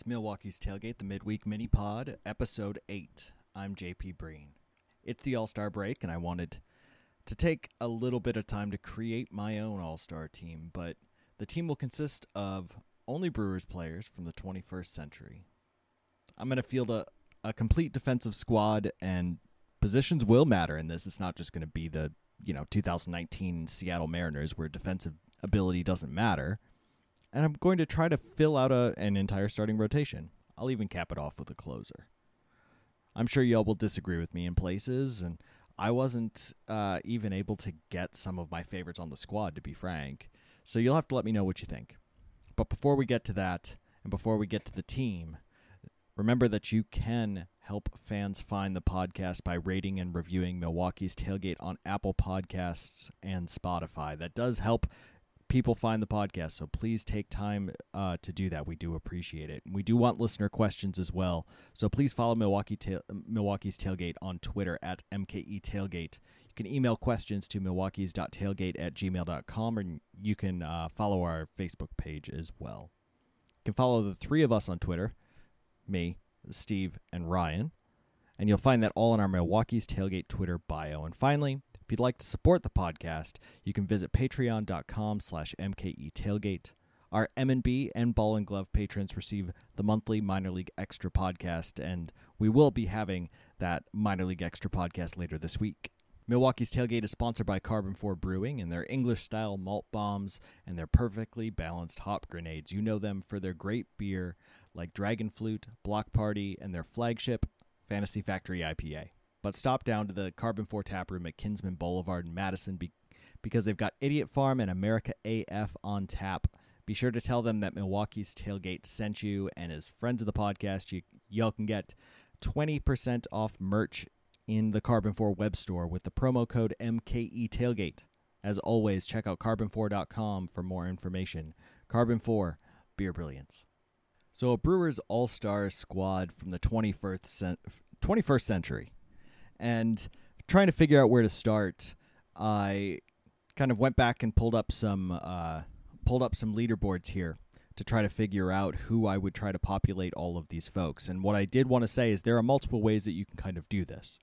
It's Milwaukee's Tailgate, the midweek mini pod, episode 8. I'm JP Breen. It's the All Star break, and I wanted to take a little bit of time to create my own All Star team, but the team will consist of only Brewers players from the 21st century. I'm going to field a, a complete defensive squad, and positions will matter in this. It's not just going to be the you know 2019 Seattle Mariners where defensive ability doesn't matter and I'm going to try to fill out a, an entire starting rotation. I'll even cap it off with a closer. I'm sure y'all will disagree with me in places, and I wasn't uh, even able to get some of my favorites on the squad, to be frank. So you'll have to let me know what you think. But before we get to that, and before we get to the team, remember that you can help fans find the podcast by rating and reviewing Milwaukee's Tailgate on Apple Podcasts and Spotify. That does help people find the podcast. So please take time uh, to do that. We do appreciate it. We do want listener questions as well. So please follow Milwaukee ta- Milwaukee's Tailgate on Twitter at MKE Tailgate. You can email questions to milwaukee's.tailgate at gmail.com, and you can uh, follow our Facebook page as well. You can follow the three of us on Twitter me, Steve, and Ryan. And you'll find that all in our Milwaukee's Tailgate Twitter bio. And finally, if you'd like to support the podcast, you can visit patreon.com slash mketailgate. Our M&B and Ball and Glove patrons receive the monthly Minor League Extra podcast, and we will be having that Minor League Extra podcast later this week. Milwaukee's Tailgate is sponsored by Karben4 Brewing and their English style malt bombs and their perfectly balanced hop grenades. You know them for their great beer like Dragon Flute, Block Party, and their flagship Fantasy Factory IPA. But stop down to the Karben4 tap room at Kinsman Boulevard in Madison be- because they've got Idiot Farm and America AF on tap. Be sure to tell them that Milwaukee's Tailgate sent you, and as friends of the podcast, you, y'all can get 20% off merch in the Karben4 web store with the promo code MKE Tailgate. As always, check out karben4.com for more information. Karben4, beer brilliance. So, a Brewers All Star squad from the 21st, 21st century and trying to figure out where to start, I kind of went back and pulled up some uh, pulled up some leaderboards here to try to figure out who I would try to populate all of these folks. And what I did want to say is there are multiple ways that you can kind of do this,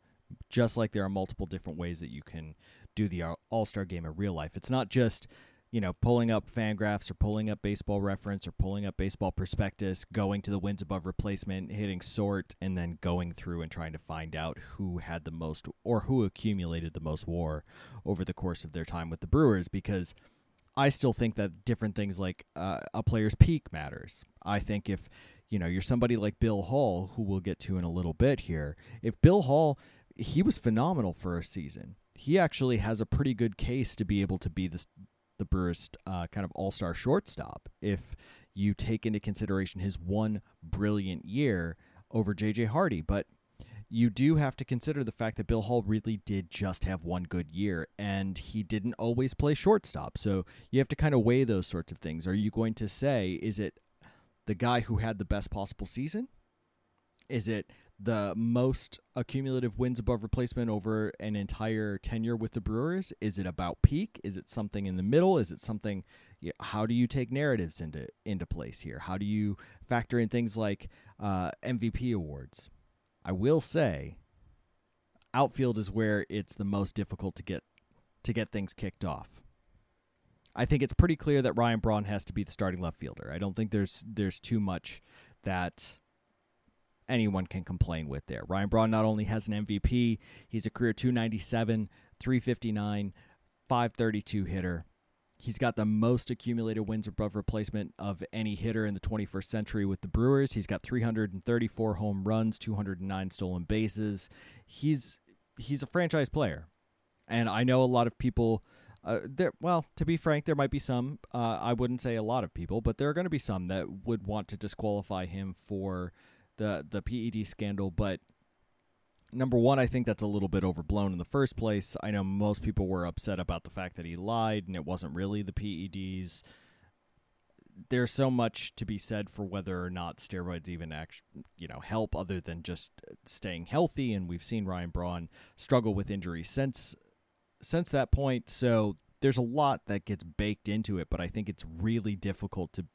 just like there are multiple different ways that you can do the All Star game in real life. It's not just you know, pulling up Fangraphs or pulling up Baseball Reference or pulling up Baseball Prospectus, going to the wins above replacement, hitting sort, and then going through and trying to find out who had the most or who accumulated the most WAR over the course of their time with the Brewers. Because I still think that different things like uh, a player's peak matters. I think if you know you're somebody like Bill Hall, who we'll get to in a little bit here, if Bill Hall, he was phenomenal for a season. He actually has a pretty good case to be able to be this the Brewers' uh, kind of all star shortstop if you take into consideration his one brilliant year over J.J. Hardy. But you do have to consider the fact that Bill Hall really did just have one good year and he didn't always play shortstop. So you have to kind of weigh those sorts of things. Are you going to say, is it the guy who had the best possible season? Is it the most accumulative wins above replacement over an entire tenure with the Brewers? Is it about peak? Is it something in the middle? Is it something? How do you take narratives into into place here? How do you factor in things like uh, MVP awards? I will say, outfield is where it's the most difficult to get to get things kicked off. I think it's pretty clear that Ryan Braun has to be the starting left fielder. I don't think there's there's too much that anyone can complain with there. Ryan Braun not only has an MVP, he's a career 297, 359, 532 hitter. He's got the most accumulated wins above replacement of any hitter in the 21st century with the Brewers. He's got 334 home runs, 209 stolen bases. He's he's a franchise player. And I know a lot of people uh, there well, to be frank, there might be some uh, I wouldn't say a lot of people, but there are going to be some that would want to disqualify him for the the PED scandal, but number one, I think that's a little bit overblown in the first place. I know most people were upset about the fact that he lied and it wasn't really the PEDs. There's so much to be said for whether or not steroids even act, you know, help other than just staying healthy. And we've seen Ryan Braun struggle with injuries since since that point. So there's a lot that gets baked into it, but I think it's really difficult to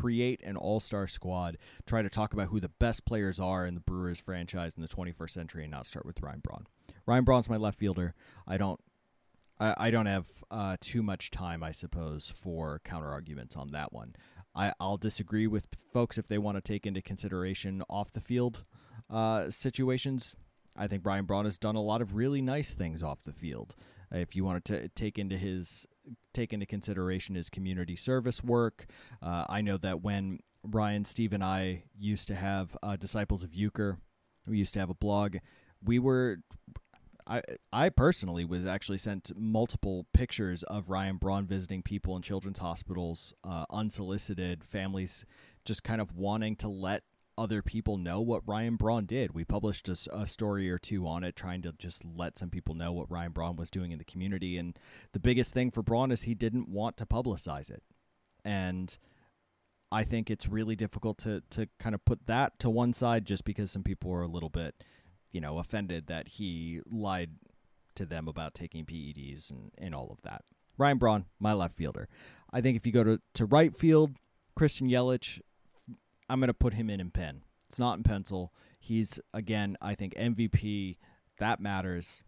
create an all star squad, try to talk about who the best players are in the Brewers franchise in the 21st century, and not start with Ryan Braun. Ryan Braun's my left fielder. I don't. I, don't have uh, too much time, I suppose, for counter arguments on that one. I, I'll disagree with folks if they want to take into consideration off the field uh, situations. I think Ryan Braun has done a lot of really nice things off the field. If you wanted to take into his take into consideration his community service work, uh, I know that when Ryan, Steve, and I used to have uh, Disciples of Uecker, we used to have a blog. We were I I personally was actually sent multiple pictures of Ryan Braun visiting people in children's hospitals, uh, unsolicited families, just kind of wanting to let other people know what Ryan Braun did. We published a, a, story or two on it, trying to just let some people know what Ryan Braun was doing in the community. And the biggest thing for Braun is he didn't want to publicize it. And I think it's really difficult to, to kind of put that to one side just because some people were a little bit, you know, offended that he lied to them about taking PEDs and, and all of that. Ryan Braun, my left fielder. I think if you go to, to right field, Christian Yelich, I'm going to put him in in pen. It's not in pencil. He's again, I think MVP. That matters.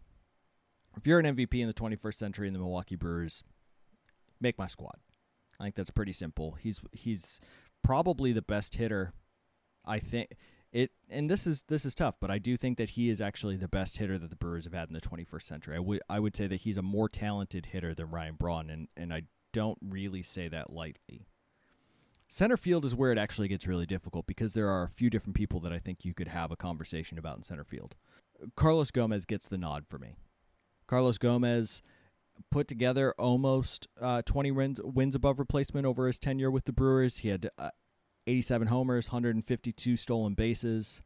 If you're an MVP in the 21st century in the Milwaukee Brewers, make my squad. I think that's pretty simple. He's he's probably the best hitter. I think it and this is this is tough, but I do think that he is actually the best hitter that the Brewers have had in the 21st century. I would I would say that he's a more talented hitter than Ryan Braun, and and I don't really say that lightly. Center field is where it actually gets really difficult because there are a few different people that I think you could have a conversation about in center field. Carlos Gomez gets the nod for me. Carlos Gomez put together almost uh, 20 wins, wins above replacement over his tenure with the Brewers. He had uh, 87 homers, 152 stolen bases.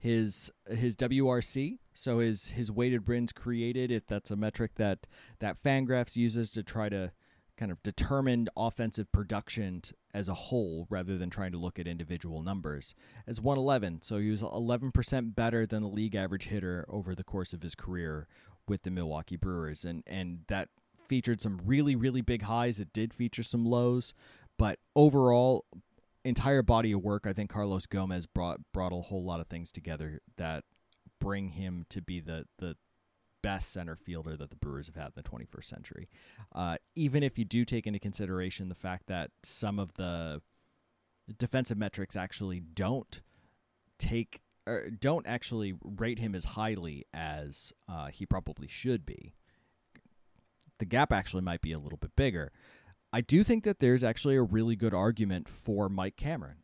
His his WRC, so his his weighted runs created, if that's a metric that that Fangraphs uses to try to kind of determined offensive production as a whole rather than trying to look at individual numbers. As 111 so he was 11% better than the league average hitter over the course of his career with the Milwaukee Brewers. And and that featured some really really big highs. It did feature some lows. But overall entire body of work I think Carlos Gomez brought brought a whole lot of things together that bring him to be the the best center fielder that the Brewers have had in the 21st century. Uh, even if you do take into consideration the fact that some of the defensive metrics actually don't take or don't actually rate him as highly as uh, he probably should be. The gap actually might be a little bit bigger. I do think that there's actually a really good argument for Mike Cameron.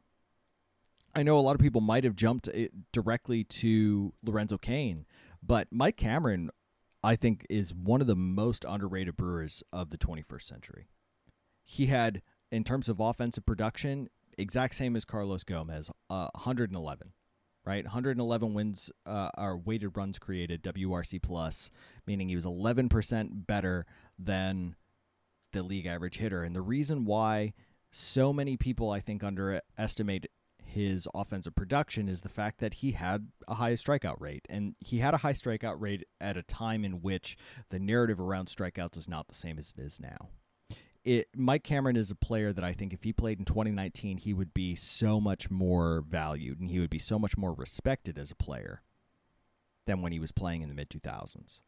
I know a lot of people might have jumped directly to Lorenzo Cain, but Mike Cameron I think is one of the most underrated Brewers of the 21st century. He had, in terms of offensive production, exact same as Carlos Gomez, uh, 111, right? 111 wins uh, are weighted runs created, WRC plus, meaning he was 11% better than the league average hitter. And the reason why so many people, I think, underestimate his offensive production is the fact that he had a high strikeout rate. And he had a high strikeout rate at a time in which the narrative around strikeouts is not the same as it is now. It, Mike Cameron is a player that I think if he played in 2019, he would be so much more valued and he would be so much more respected as a player than when he was playing in the mid 2000s.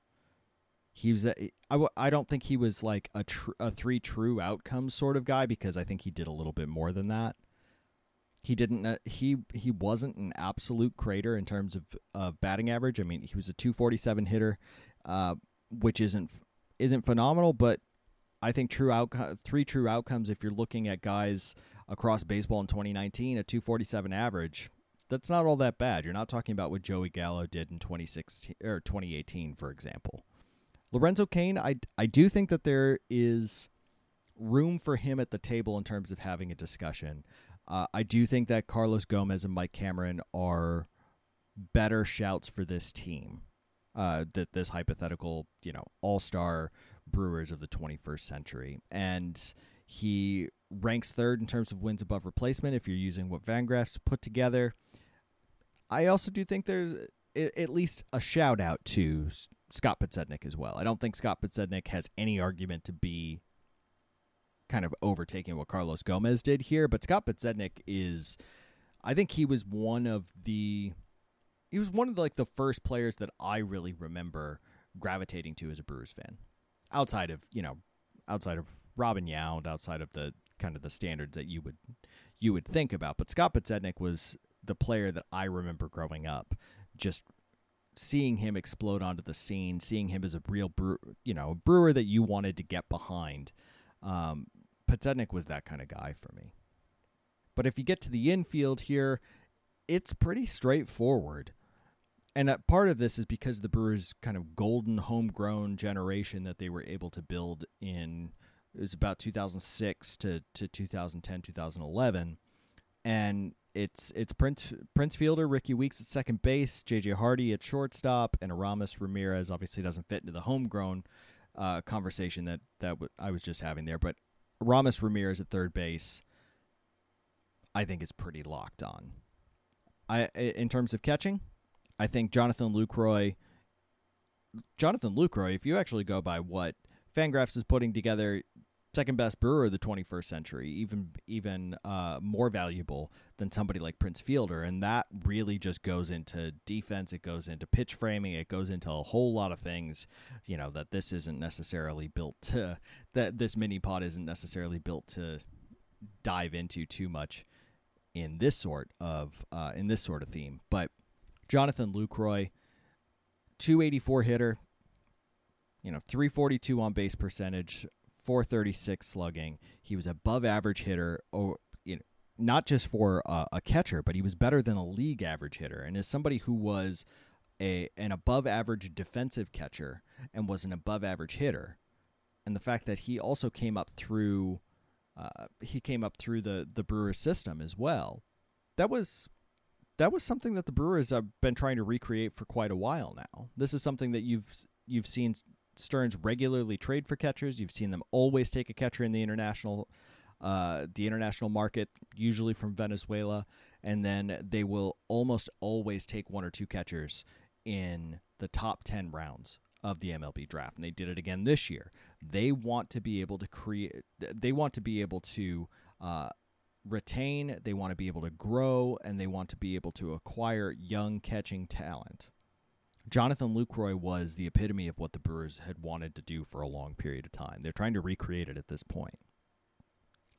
He was, a, I, w- I don't think he was like a, tr- a three true outcomes sort of guy because I think he did a little bit more than that. He didn't. He he wasn't an absolute crater in terms of of batting average. I mean, he was a 247 hitter, uh, which isn't isn't phenomenal, but I think true outcome three true outcomes. If you're looking at guys across baseball in 2019, a 247 average, that's not all that bad. You're not talking about what Joey Gallo did in 2016 or 2018, for example. Lorenzo Cain, I I do think that there is room for him at the table in terms of having a discussion. Uh, I do think that Carlos Gomez and Mike Cameron are better shouts for this team. Uh, that this hypothetical, you know, all-star Brewers of the 21st century, and he ranks third in terms of wins above replacement. If you're using what Fangraphs put together, I also do think there's at least a shout out to Scott Podsednik as well. I don't think Scott Podsednik has any argument to be kind of overtaking what Carlos Gomez did here, but Scott Podsednik is I think he was one of the he was one of the, like the first players that I really remember gravitating to as a Brewers fan. Outside of, you know, outside of Robin Yount, outside of the kind of the standards that you would you would think about. But Scott Podsednik was the player that I remember growing up, just seeing him explode onto the scene, seeing him as a real brew, you know, brewer that you wanted to get behind. Um, Podsednik was that kind of guy for me. But if you get to the infield here, it's pretty straightforward. And part of this is because the Brewers' kind of golden homegrown generation that they were able to build in it was about 2006 to, to 2010 2011 and it's it's Prince Prince Fielder, Rickie Weeks at second base, JJ Hardy at shortstop, and Aramis Ramirez obviously doesn't fit into the homegrown uh, conversation that that w- I was just having there, but Aramis Ramirez at third base, I think is pretty locked on. I in terms of catching, I think Jonathan Lucroy. Jonathan Lucroy, if you actually go by what Fangraphs is putting together, second best brewer of the 21st century, even even uh, more valuable than somebody like Prince Fielder, and that really just goes into defense. It goes into pitch framing. It goes into a whole lot of things. You know that this isn't necessarily built to that this mini pod isn't necessarily built to dive into too much in this sort of uh, in this sort of theme. But Jonathan Lucroy, 284 hitter, you know, 342 on base percentage, 436 slugging. He was above average hitter, or you know, not just for a, a catcher, but he was better than a league average hitter. And as somebody who was a an above average defensive catcher and was an above average hitter, and the fact that he also came up through uh, he came up through the the Brewers system as well. That was that was something that the Brewers have been trying to recreate for quite a while now. This is something that you've you've seen Stearns regularly trade for catchers. You've seen them always take a catcher in the international uh, the international market, usually from Venezuela, and then they will almost always take one or two catchers in the top 10 rounds of the MLB draft. And they did it again this year. They want to be able to create, they want to be able to uh, retain, they want to be able to grow, and they want to be able to acquire young catching talent. Jonathan Lucroy was the epitome of what the Brewers had wanted to do for a long period of time. They're trying to recreate it at this point.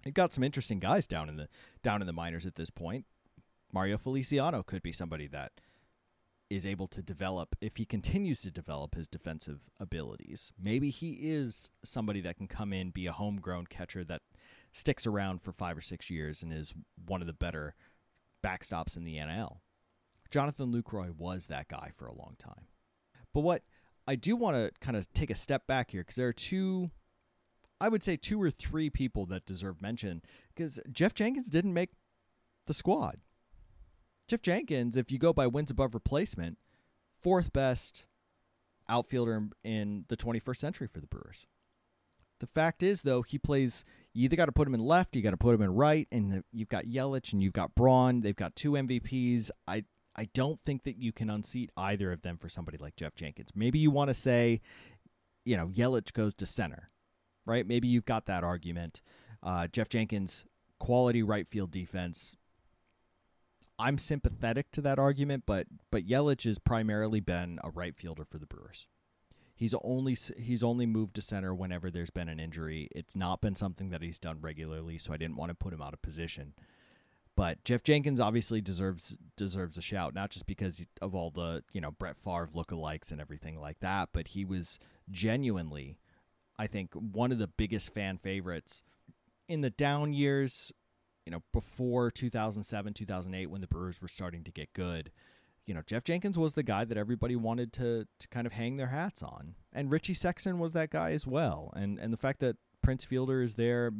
They've got some interesting guys down in the down in the minors at this point. Mario Feliciano could be somebody that is able to develop if he continues to develop his defensive abilities. Maybe he is somebody that can come in, be a homegrown catcher that sticks around for five or six years and is one of the better backstops in the NL. Jonathan Lucroy was that guy for a long time. But what I do want to kind of take a step back here because there are two, I would say two or three people that deserve mention because Geoff Jenkins didn't make the squad. Geoff Jenkins, if you go by wins above replacement, fourth best outfielder in the 21st century for the Brewers. The fact is, though, he plays. You either got to put him in left, you got to put him in right, and you've got Yelich and you've got Braun. They've got two MVPs. I I don't think that you can unseat either of them for somebody like Geoff Jenkins. Maybe you want to say, you know, Yelich goes to center, right? Maybe you've got that argument. Uh, Geoff Jenkins, quality right field defense. I'm sympathetic to that argument, but but Yelich has primarily been a right fielder for the Brewers. He's only he's only moved to center whenever there's been an injury. It's not been something that he's done regularly, so I didn't want to put him out of position. But Geoff Jenkins obviously deserves deserves a shout, not just because of all the you know Brett Favre lookalikes and everything like that, but he was genuinely, I think, one of the biggest fan favorites in the down years. You know, before 2007, 2008, when the Brewers were starting to get good, you know, Geoff Jenkins was the guy that everybody wanted to to kind of hang their hats on, and Richie Sexson was that guy as well. And and the fact that Prince Fielder is there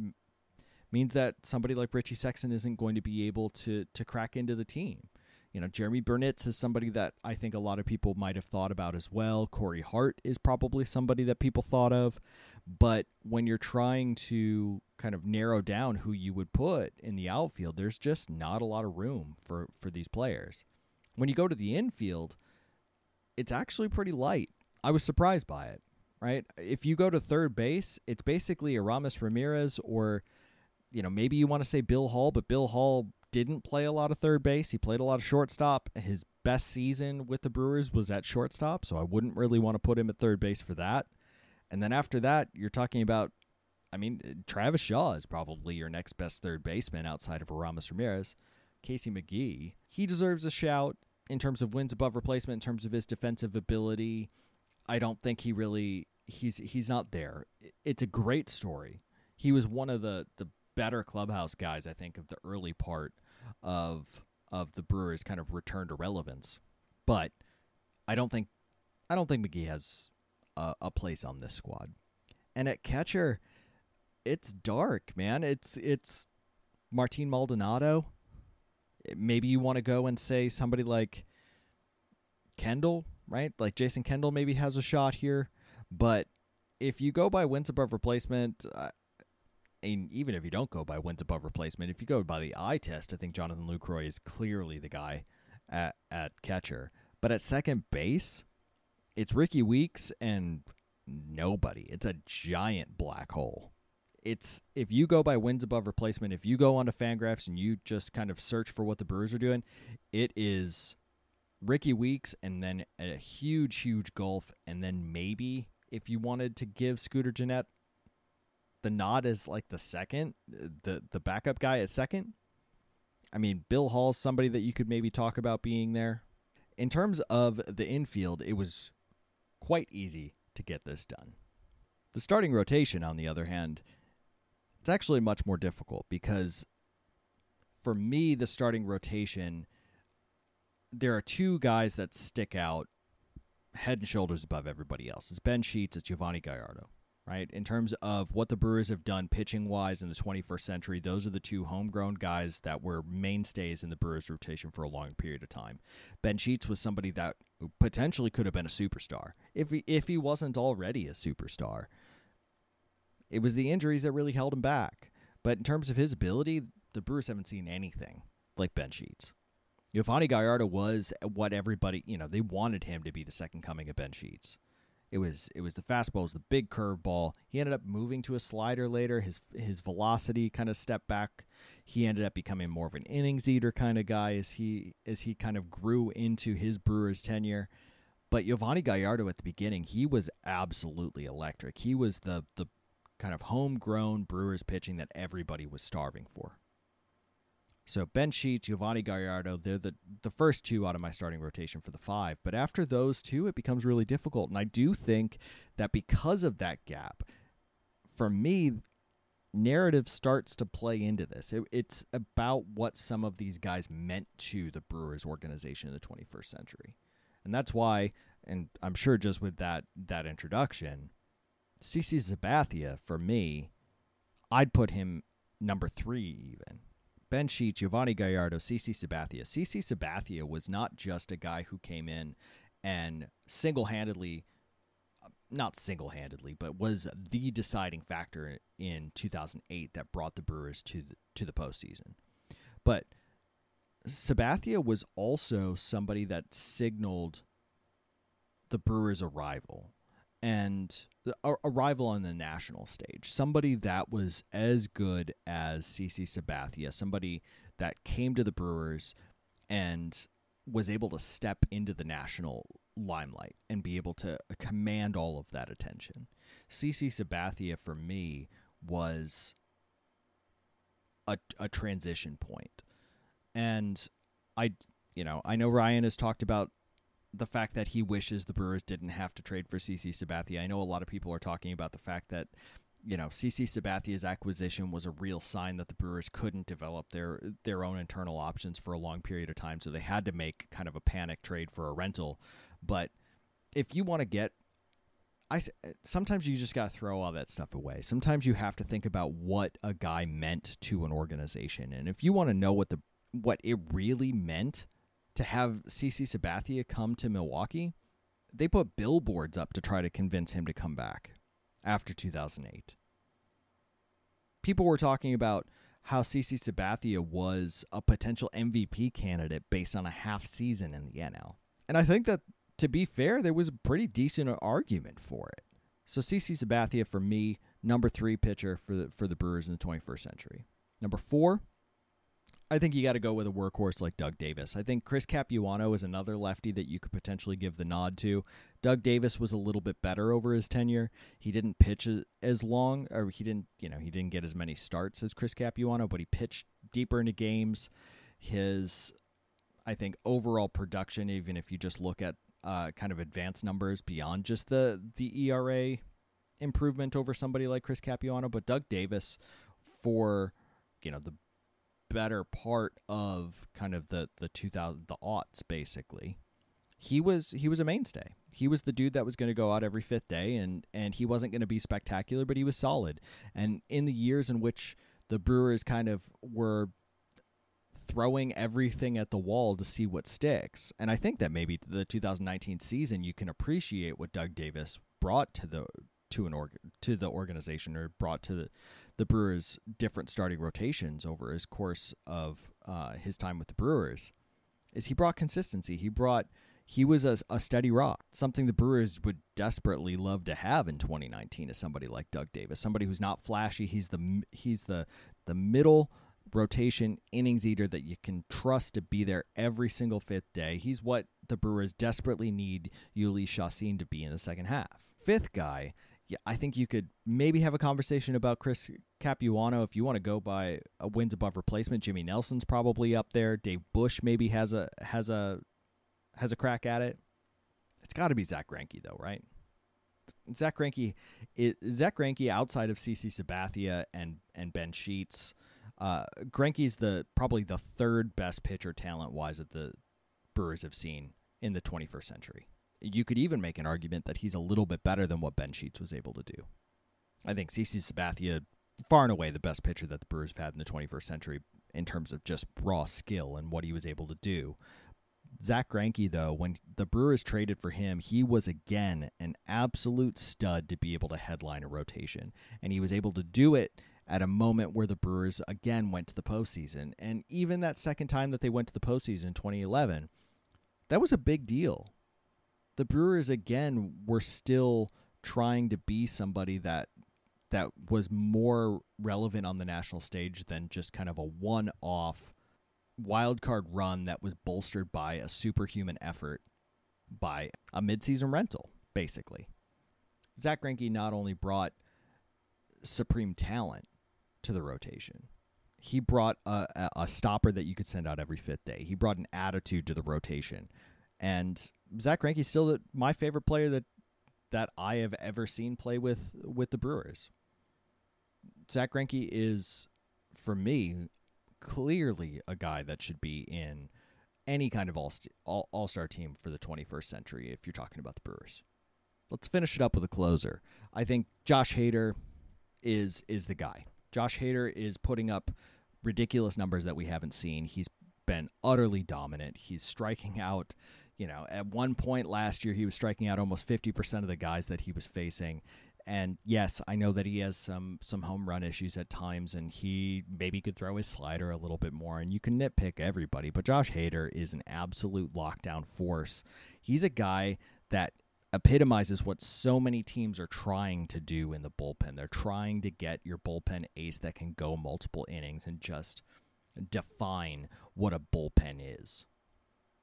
means that somebody like Richie Sexson isn't going to be able to to crack into the team. You know, Jeremy Burnitz is somebody that I think a lot of people might have thought about as well. Corey Hart is probably somebody that people thought of. But when you're trying to kind of narrow down who you would put in the outfield, there's just not a lot of room for, for these players. When you go to the infield, it's actually pretty light. I was surprised by it. right? If you go to third base, it's basically Aramis Ramirez or you know, maybe you want to say Bill Hall, but Bill Hall didn't play a lot of third base. He played a lot of shortstop. His best season with the Brewers was at shortstop, so I wouldn't really want to put him at third base for that. And then after that, you're talking about I mean, uh, Travis Shaw is probably your next best third baseman outside of Aramis Ramirez. Casey McGehee, he deserves a shout in terms of wins above replacement, in terms of his defensive ability. I don't think he really he's he's not there. It's a great story. He was one of the the better clubhouse guys, I think, of the early part of of the Brewers' kind of return to relevance. But I don't think I don't think McGehee has a, a place on this squad. And at catcher, it's dark, man. It's it's Martin Maldonado. Maybe you want to go and say somebody like Kendall, right? Like Jason Kendall maybe has a shot here, but if you go by wins above replacement, uh, and even if you don't go by wins above replacement, if you go by the eye test, I think Jonathan Lucroy is clearly the guy at, at catcher. But at second base, it's Rickie Weeks and nobody. It's a giant black hole it's if you go by wins above replacement, if you go onto Fangraphs and you just kind of search for what the Brewers are doing, it is Rickie Weeks and then a huge, huge gulf, and then maybe if you wanted to give Scooter Gennett the nod as like the second, the the backup guy at second. I mean, Bill Hall's somebody that you could maybe talk about being there. In terms of the infield, it was quite easy to get this done. The starting rotation, on the other hand, it's actually much more difficult because for me, the starting rotation, there are two guys that stick out head and shoulders above everybody else. It's Ben Sheets, it's Yovani Gallardo, right? In terms of what the Brewers have done pitching wise in the 21st century, those are the two homegrown guys that were mainstays in the Brewers rotation for a long period of time. Ben Sheets was somebody that potentially could have been a superstar if he, if he wasn't already a superstar. It was the injuries that really held him back. But in terms of his ability, the Brewers haven't seen anything like Ben Sheets. Yovani Gallardo was what everybody, you know, they wanted him to be the second coming of Ben Sheets. It was it was the fastball, it was the big curveball. He ended up moving to a slider later. His his velocity kind of stepped back. He ended up becoming more of an innings eater kind of guy as he as he kind of grew into his Brewers tenure. But Yovani Gallardo at the beginning, he was absolutely electric. He was the the kind of homegrown Brewers pitching that everybody was starving for. So Ben Sheets, Yovani Gallardo, they're the, the first two out of my starting rotation for the five. But after those two, it becomes really difficult. And I do think that because of that gap, for me, narrative starts to play into this. It, it's about what some of these guys meant to the Brewers organization in the 21st century. And that's why, and I'm sure just with that that introduction, CC Sabathia, for me, I'd put him number three even. Ben Sheets, Yovani Gallardo, CC Sabathia. CC Sabathia was not just a guy who came in and single handedly, not single handedly, but was the deciding factor in 2008 that brought the Brewers to the, to the postseason. But Sabathia was also somebody that signaled the Brewers' arrival and a, a, rival on the national stage, somebody that was as good as CC Sabathia, somebody that came to the Brewers and was able to step into the national limelight and be able to uh, command all of that attention. CC Sabathia for me was a, a transition point. And I you know, I know Ryan has talked about the fact that he wishes the Brewers didn't have to trade for CC Sabathia. I know a lot of people are talking about the fact that you know CC Sabathia's acquisition was a real sign that the Brewers couldn't develop their their own internal options for a long period of time, so they had to make kind of a panic trade for a rental. But if you want to get I sometimes you just got to throw all that stuff away. Sometimes you have to think about what a guy meant to an organization, and if you want to know what the what it really meant to have CC Sabathia come to Milwaukee, they put billboards up to try to convince him to come back after 2008. People were talking about how CC Sabathia was a potential MVP candidate based on a half season in the NL. And I think that, to be fair, there was a pretty decent argument for it. So CC Sabathia for me, number three pitcher for the for the Brewers in the 21st century. Number four, I think you got to go with a workhorse like Doug Davis. I think Chris Capuano is another lefty that you could potentially give the nod to. Doug Davis was a little bit better over his tenure. He didn't pitch as long, or he didn't, you know, he didn't get as many starts as Chris Capuano, but he pitched deeper into games. His, I think, overall production, even if you just look at uh, kind of advanced numbers beyond just the the ERA improvement over somebody like Chris Capuano, but Doug Davis for you know the better part of kind of the the 2000 the aughts basically. He was he was a mainstay. He was the dude that was going to go out every fifth day and and he wasn't going to be spectacular but he was solid. And in the years in which the brewers kind of were throwing everything at the wall to see what sticks and i think that maybe the 2019 season you can appreciate what doug davis brought to the to an org to the organization or brought to the the Brewers' different starting rotations over his course of uh, his time with the Brewers is he brought consistency. He brought he was a, a steady rock, something the Brewers would desperately love to have in 2019 is somebody like Doug Davis, somebody who's not flashy. He's the he's the the middle rotation innings eater that you can trust to be there every single fifth day. He's what the Brewers desperately need Jhoulys Chacin to be in the second half. Fifth guy yeah, I think you could maybe have a conversation about Chris Capuano if you want to go by a wins above replacement. Jimmy Nelson's probably up there. Dave Bush maybe has a has a has a crack at it. It's got to be Zack Greinke though, right? Zack Greinke is Zack Greinke outside of CC Sabathia and and Ben Sheets. Uh, the probably the third best pitcher talent wise that the Brewers have seen in the 21st century you could even make an argument that he's a little bit better than what Ben Sheets was able to do. I think CC Sabathia, far and away the best pitcher that the Brewers have had in the 21st century in terms of just raw skill and what he was able to do. Zack Greinke, though, when the Brewers traded for him, he was again an absolute stud to be able to headline a rotation. And he was able to do it at a moment where the Brewers again went to the postseason. And even that second time that they went to the postseason in 2011, that was a big deal the Brewers again were still trying to be somebody that that was more relevant on the national stage than just kind of a one-off wild card run that was bolstered by a superhuman effort by a midseason rental, basically. Zack Greinke not only brought supreme talent to the rotation, he brought a, a, stopper that you could send out every fifth day. He brought an attitude to the rotation and Zack Greinke's still the, my favorite player that that I have ever seen play with with the Brewers. Zack Greinke is, for me, clearly a guy that should be in any kind of all all star team for the 21st century. If you're talking about the Brewers, let's finish it up with a closer. I think Josh Hader is is the guy. Josh Hader is putting up ridiculous numbers that we haven't seen. He's been utterly dominant. He's striking out you know, at one point last year, he was striking out almost 50% of the guys that he was facing. And yes, I know that he has some some home run issues at times, and he maybe could throw his slider a little bit more. And you can nitpick everybody, but Josh Hader is an absolute lockdown force. He's a guy that epitomizes what so many teams are trying to do in the bullpen. They're trying to get your bullpen ace that can go multiple innings and just define what a bullpen is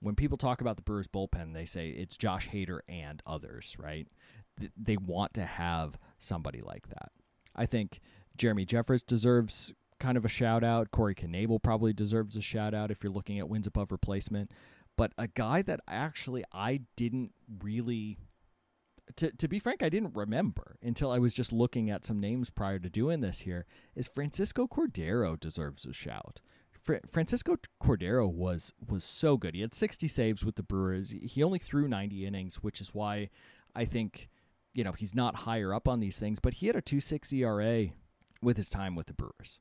when people talk about the Brewers bullpen, they say it's Josh Hader and others, right? they want to have somebody like that. I think Jeremy Jeffress deserves kind of a shout out. Corey Knebel probably deserves a shout out if you're looking at wins above replacement. But a guy that actually I didn't really to, to be frank, I didn't remember until I was just looking at some names prior to doing this here. Is Francisco Cordero deserves a shout. Francisco Cordero was was so good. He had 60 saves with the Brewers. He only threw 90 innings, which is why I think you know he's not higher up on these things. But he had a 2.6 ERA with his time with the Brewers.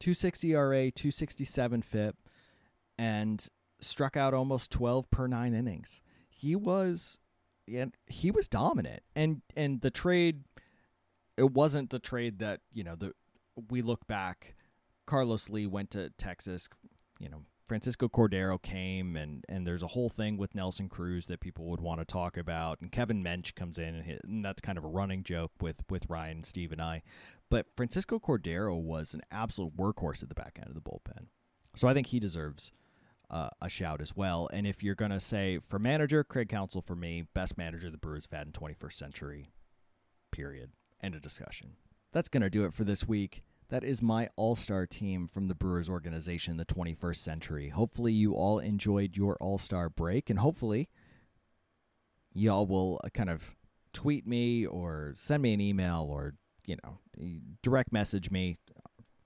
2.6 ERA, 267 FIP, and struck out almost 12 per nine innings. He was, and he was dominant. And and the trade, it wasn't the trade that you know the we look back Carlos Lee went to Texas, you know, Francisco Cordero came, and and there's a whole thing with Nelson Cruz that people would want to talk about, and Kevin Mench comes in, and, and that's kind of a running joke with with Ryan, Steve, and I. But Francisco Cordero was an absolute workhorse at the back end of the bullpen, so I think he deserves. Uh, a shout as well. And if you're going to say for manager, Craig Counsell for me, best manager the Brewers have had in 21st century, period. End of discussion. That's going to do it for this week. That is my all star team from the Brewers organization, the 21st century. Hopefully, you all enjoyed your all star break, and hopefully, y'all will uh, kind of tweet me or send me an email or, you know, direct message me.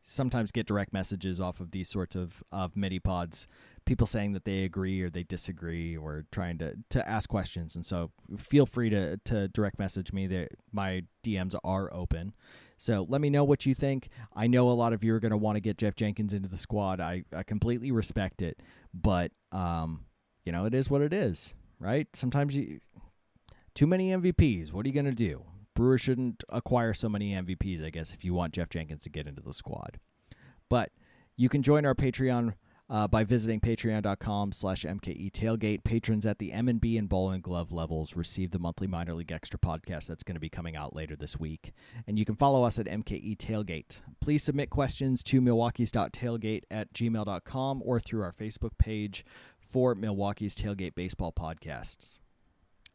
Sometimes get direct messages off of these sorts of, of mini pods people saying that they agree or they disagree or trying to, to ask questions. And so feel free to, to direct message me. That my DMs are open. So let me know what you think. I know a lot of you are going to want to get Geoff Jenkins into the squad. I, I completely respect it, but um, you know, it is what it is, right? Sometimes you too many MVPs. What are you going to do? Brewers shouldn't acquire so many MVPs, I guess, if you want Geoff Jenkins to get into the squad. But you can join our Patreon uh, by visiting patreon.com slash mke tailgate. Patrons at the m&b and ball and glove levels receive the monthly minor league extra podcast that's going to be coming out later this week. And you can follow us at mke tailgate. Please submit questions to milwaukee's.tailgate at gmail.com or through our facebook page for milwaukee's tailgate baseball podcasts.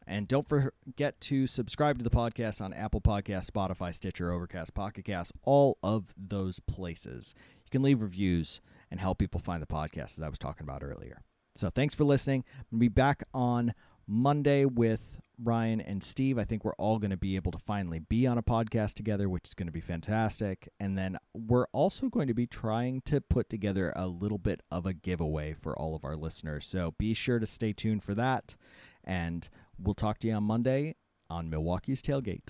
And don't forget to subscribe to the podcast on Apple Podcasts, Spotify, Stitcher, Overcast, Pocket Cast, all of those places. You can leave reviews and help people find the podcast that I was talking about earlier. So thanks for listening. We'll be back on Monday with Ryan and Steve. I think we're all going to be able to finally be on a podcast together, which is going to be fantastic. And then we're also going to be trying to put together a little bit of a giveaway for all of our listeners. So be sure to stay tuned for that. And we'll talk to you on Monday on Milwaukee's Tailgate.